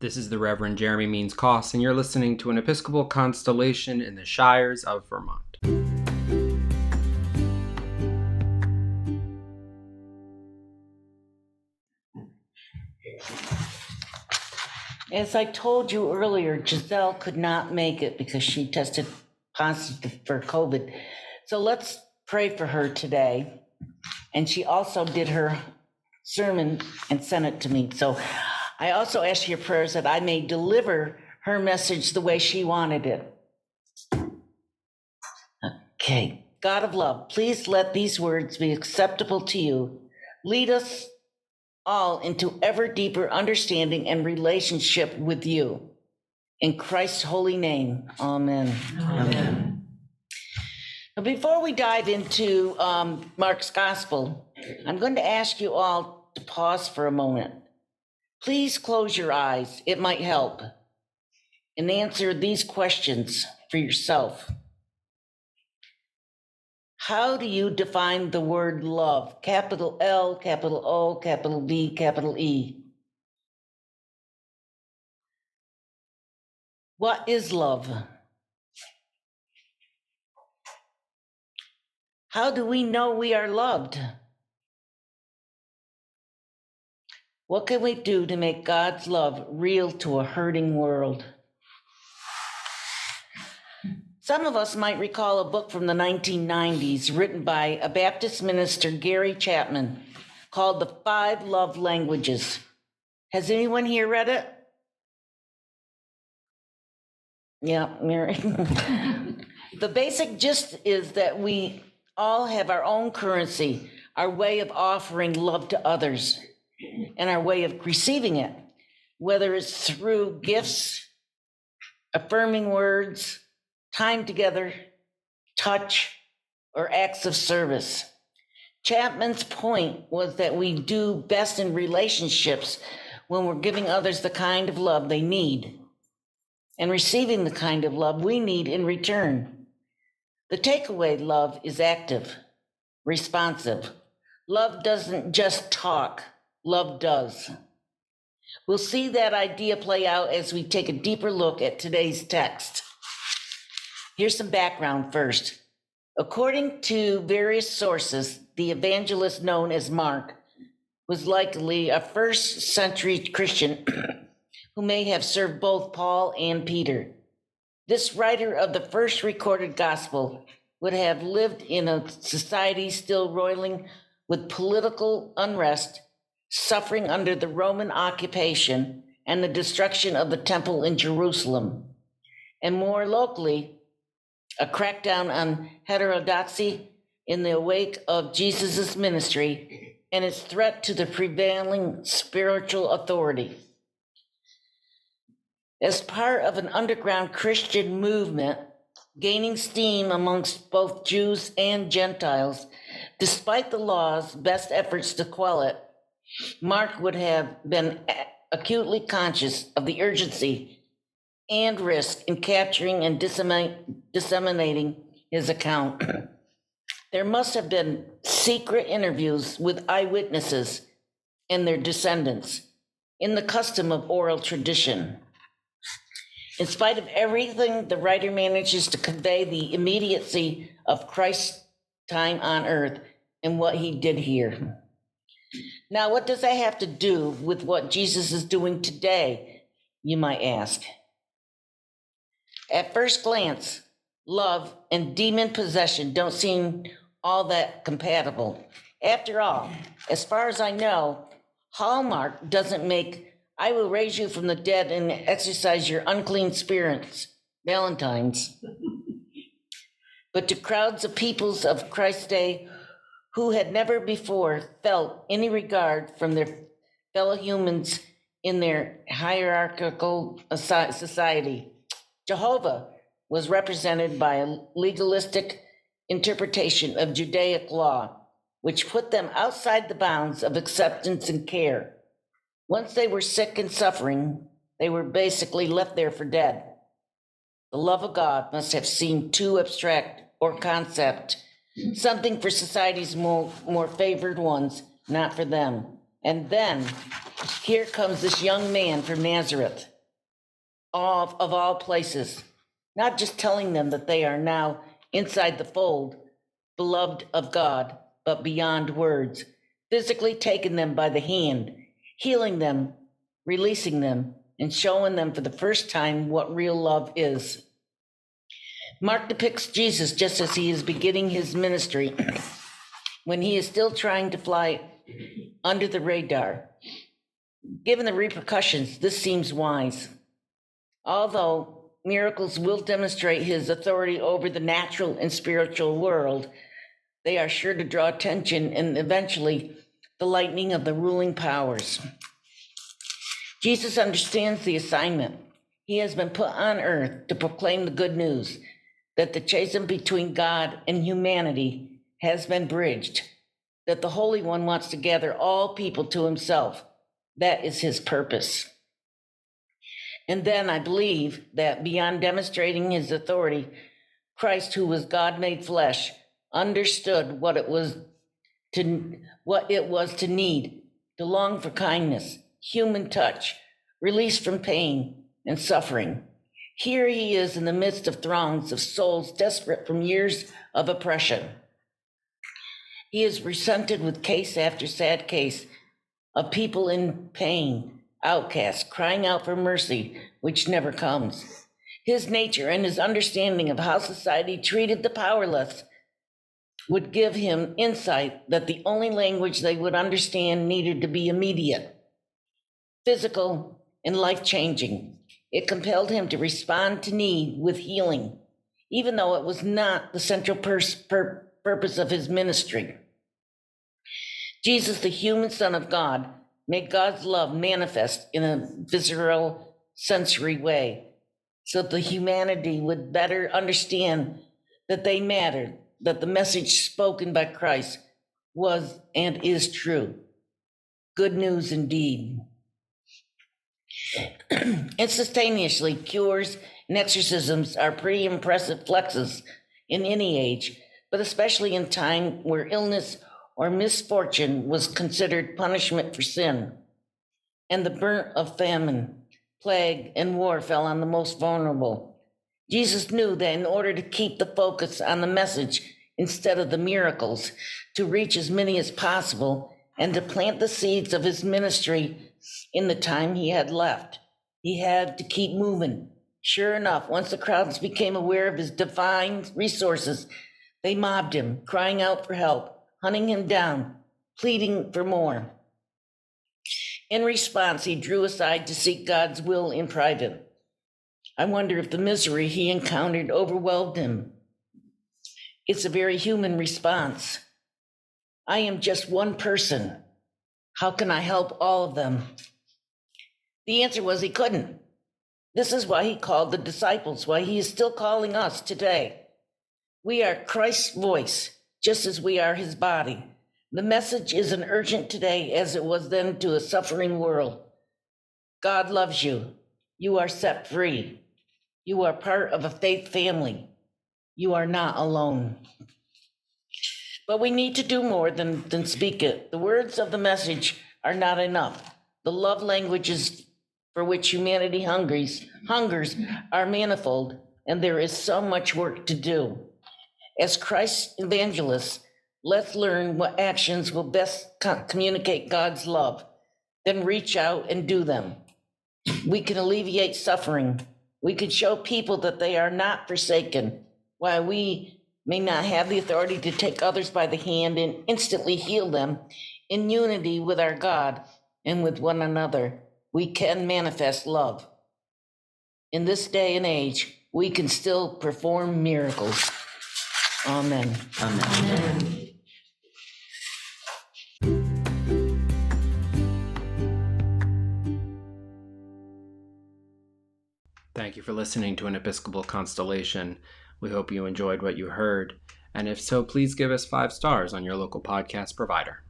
This is the Reverend Jeremy Means Coss, and you're listening to an Episcopal constellation in the Shires of Vermont. As I told you earlier, Gizelle could not make it because she tested positive for COVID. So let's pray for her today. And she also did her sermon and sent it to me. So I also ask your prayers that I may deliver her message the way she wanted it. Okay. God of love, please let these words be acceptable to you. Lead us all into ever deeper understanding and relationship with you. In Christ's holy name, amen. Amen. Now, before we dive into um, Mark's gospel, I'm going to ask you all to pause for a moment. Please close your eyes, it might help, and answer these questions for yourself. How do you define the word love? Capital L, capital O, capital V, capital E. What is love? How do we know we are loved? What can we do to make God's love real to a hurting world? Some of us might recall a book from the 1990s written by a Baptist minister, Gary Chapman, called The Five Love Languages. Has anyone here read it? Yeah, Mary. the basic gist is that we all have our own currency, our way of offering love to others, and our way of receiving it, whether it's through gifts, affirming words, time together, touch, or acts of service. Chapman's point was that we do best in relationships when we're giving others the kind of love they need and receiving the kind of love we need in return. The takeaway love is active, responsive. Love doesn't just talk, love does. We'll see that idea play out as we take a deeper look at today's text. Here's some background first. According to various sources, the evangelist known as Mark was likely a first century Christian who may have served both Paul and Peter. This writer of the first recorded gospel would have lived in a society still roiling with political unrest, suffering under the Roman occupation and the destruction of the temple in Jerusalem. And more locally, a crackdown on heterodoxy in the wake of Jesus' ministry and its threat to the prevailing spiritual authority. As part of an underground Christian movement gaining steam amongst both Jews and Gentiles, despite the law's best efforts to quell it, Mark would have been acutely conscious of the urgency and risk in capturing and disseminating his account. there must have been secret interviews with eyewitnesses and their descendants in the custom of oral tradition. In spite of everything, the writer manages to convey the immediacy of Christ's time on earth and what he did here. Now, what does that have to do with what Jesus is doing today, you might ask? At first glance, love and demon possession don't seem all that compatible. After all, as far as I know, Hallmark doesn't make I will raise you from the dead and exorcise your unclean spirits, Valentine's. but to crowds of peoples of Christ's day who had never before felt any regard from their fellow humans in their hierarchical society, Jehovah was represented by a legalistic interpretation of Judaic law, which put them outside the bounds of acceptance and care. Once they were sick and suffering, they were basically left there for dead. The love of God must have seemed too abstract or concept, something for society's more, more favored ones, not for them. And then here comes this young man from Nazareth, of, of all places, not just telling them that they are now inside the fold, beloved of God, but beyond words, physically taking them by the hand, healing them, releasing them, and showing them for the first time what real love is. Mark depicts Jesus just as he is beginning his ministry, when he is still trying to fly under the radar. Given the repercussions, this seems wise. Although miracles will demonstrate his authority over the natural and spiritual world, they are sure to draw attention and eventually the lightning of the ruling powers. Jesus understands the assignment. He has been put on earth to proclaim the good news that the chasm between God and humanity has been bridged, that the Holy One wants to gather all people to himself. That is his purpose. And then I believe that beyond demonstrating his authority, Christ, who was God made flesh, understood what it was to what it was to need, to long for kindness, human touch, release from pain and suffering. Here he is in the midst of throngs of souls desperate from years of oppression. He is presented with case after sad case of people in pain, outcasts, crying out for mercy, which never comes. His nature and his understanding of how society treated the powerless would give him insight that the only language they would understand needed to be immediate, physical, and life changing. It compelled him to respond to need with healing, even though it was not the central pers- pur- purpose of his ministry. Jesus, the human Son of God, made God's love manifest in a visceral, sensory way so the humanity would better understand that they mattered that the message spoken by Christ was and is true. Good news indeed. Instantaneously, cures and exorcisms are pretty impressive flexes in any age, but especially in time where illness or misfortune was considered punishment for sin. And the burnt of famine, plague, and war fell on the most vulnerable. Jesus knew that in order to keep the focus on the message instead of the miracles, to reach as many as possible, and to plant the seeds of his ministry in the time he had left, he had to keep moving. Sure enough, once the crowds became aware of his divine resources, they mobbed him, crying out for help, hunting him down, pleading for more. In response, he drew aside to seek God's will in private. I wonder if the misery he encountered overwhelmed him. It's a very human response. I am just one person. How can I help all of them? The answer was he couldn't. This is why he called the disciples, why he is still calling us today. We are Christ's voice, just as we are his body. The message is an urgent today as it was then to a suffering world. God loves you. You are set free. You are part of a faith family. You are not alone. But we need to do more than, than speak it. The words of the message are not enough. The love languages for which humanity hungers, hungers are manifold, and there is so much work to do. As Christ's evangelists, let's learn what actions will best co- communicate God's love, then reach out and do them. We can alleviate suffering we can show people that they are not forsaken, while we may not have the authority to take others by the hand and instantly heal them in unity with our God and with one another. We can manifest love. In this day and age, we can still perform miracles. Amen. Amen. Amen. Thank you for listening to an Episcopal Constellation. We hope you enjoyed what you heard. And if so, please give us five stars on your local podcast provider.